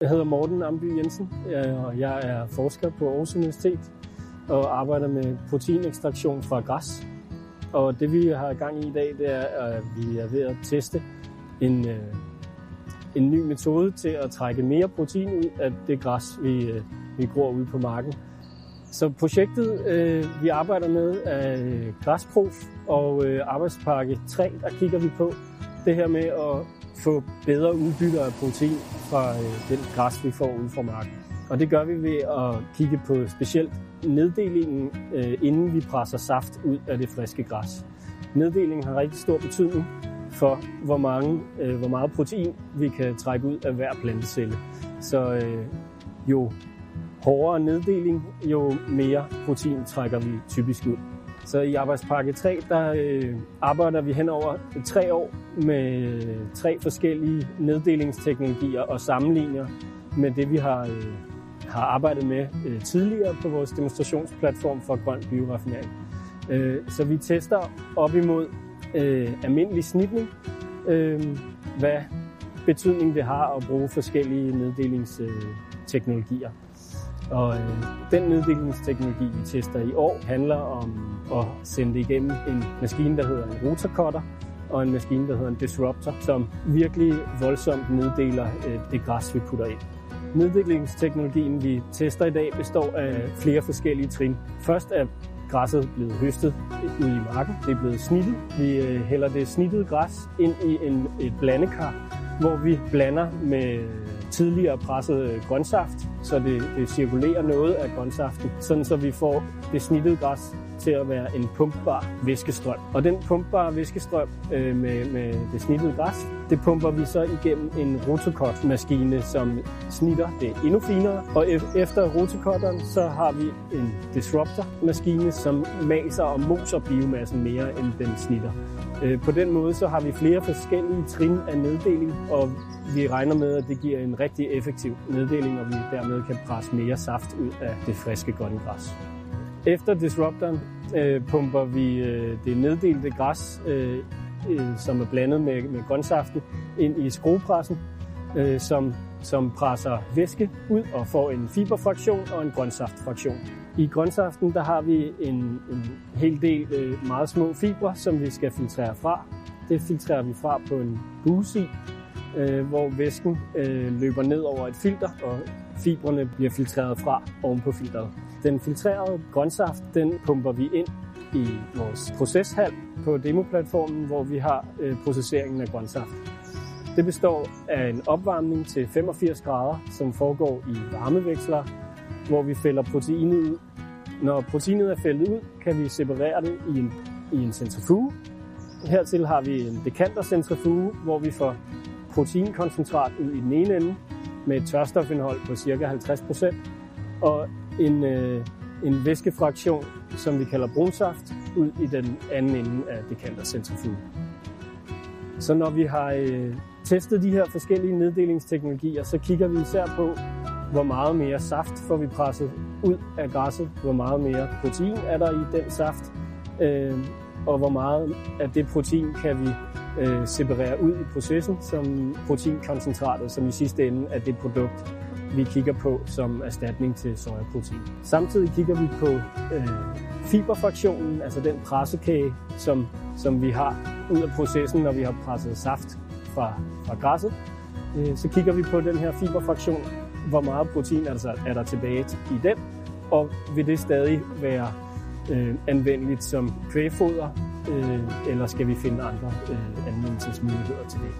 Jeg hedder Morten Amby Jensen, øh, og jeg er forsker på Aarhus Universitet og arbejder med proteinekstraktion fra græs. Og det vi har gang i i dag, det er, at vi er ved at teste en, øh, en ny metode til at trække mere protein ud af det græs, vi, øh, vi gror ude på marken. Så projektet, vi arbejder med, er Græsprof og arbejdspakke 3, der kigger vi på det her med at få bedre udbytte af protein fra øh, den græs, vi får ude fra marken. Og det gør vi ved at kigge på specielt neddelingen, øh, inden vi presser saft ud af det friske græs. Neddelingen har rigtig stor betydning for, hvor, mange, øh, hvor meget protein vi kan trække ud af hver plantecelle. Så jo hårdere neddeling, jo mere protein trækker vi typisk ud. Så i arbejdspakke 3, der øh, arbejder vi hen over tre år med tre forskellige neddelingsteknologier og sammenligner med det, vi har, øh, har arbejdet med øh, tidligere på vores demonstrationsplatform for grøn bioraffinering. Øh, så vi tester op imod øh, almindelig snitning, øh, hvad betydning det har at bruge forskellige neddelingsteknologier. Og øh, den neddelingsteknologi, vi tester i år, handler om at sende det igennem en maskine, der hedder en rotorcutter, og en maskine, der hedder en disruptor, som virkelig voldsomt neddeler øh, det græs, vi putter ind. Neddelingsteknologien, vi tester i dag, består af flere forskellige trin. Først er græsset blevet høstet ud i marken. Det er blevet snittet. Vi øh, hælder det snittede græs ind i en, et blandekar, hvor vi blander med tidligere presset grønsaft, så det, det cirkulerer noget af grøntsaften, sådan så vi får det snittede græs til at være en pumpbar væskestrøm. Og den pumpbare væskestrøm øh, med, med det snittede græs, det pumper vi så igennem en rotokot-maskine, som snitter det endnu finere. Og e-, efter rotokotteren, så har vi en disruptor-maskine, som maser og moser biomassen mere, end den snitter. Øh, på den måde så har vi flere forskellige trin af neddeling, og vi regner med, at det giver en rigtig effektiv neddeling, og vi dermed kan presse mere saft ud af det friske grønne græs. Efter disruptoren øh, pumper vi øh, det neddelte græs, øh, øh, som er blandet med, med grøntsaften, ind i skruepressen, øh, som, som presser væske ud og får en fiberfraktion og en grøntsaftfraktion. I grøntsaften der har vi en, en hel del øh, meget små fibre, som vi skal filtrere fra. Det filtrerer vi fra på en busi, øh, hvor væsken øh, løber ned over et filter, og fibrene bliver filtreret fra oven på filteret. Den filtrerede grøntsaft, den pumper vi ind i vores proceshal på demoplatformen, hvor vi har øh, processeringen af grøntsaft. Det består af en opvarmning til 85 grader, som foregår i varmeveksler, hvor vi fælder proteinet ud. Når proteinet er fældet ud, kan vi separere det i en, i en centrifuge. Hertil har vi en dekantercentrifuge, hvor vi får proteinkoncentrat ud i den ene ende med et tørstofindhold på ca. 50% og en, øh, en væskefraktion, som vi kalder brunsaft, ud i den anden ende af dekantercentrifugen. Så når vi har øh, testet de her forskellige neddelingsteknologier, så kigger vi især på, hvor meget mere saft får vi presset ud af græsset, hvor meget mere protein er der i den saft, øh, og hvor meget af det protein kan vi øh, separerer ud i processen som proteinkoncentratet, som i sidste ende er det produkt, vi kigger på som erstatning til sojaprotein. Samtidig kigger vi på øh, fiberfraktionen, altså den pressekage, som, som vi har ud af processen, når vi har presset saft fra, fra græsset. Øh, så kigger vi på den her fiberfraktion, hvor meget protein er der, er der tilbage i den, og vil det stadig være øh, anvendeligt som kvægfoder, øh, eller skal vi finde andre øh, anvendelsesmuligheder til det?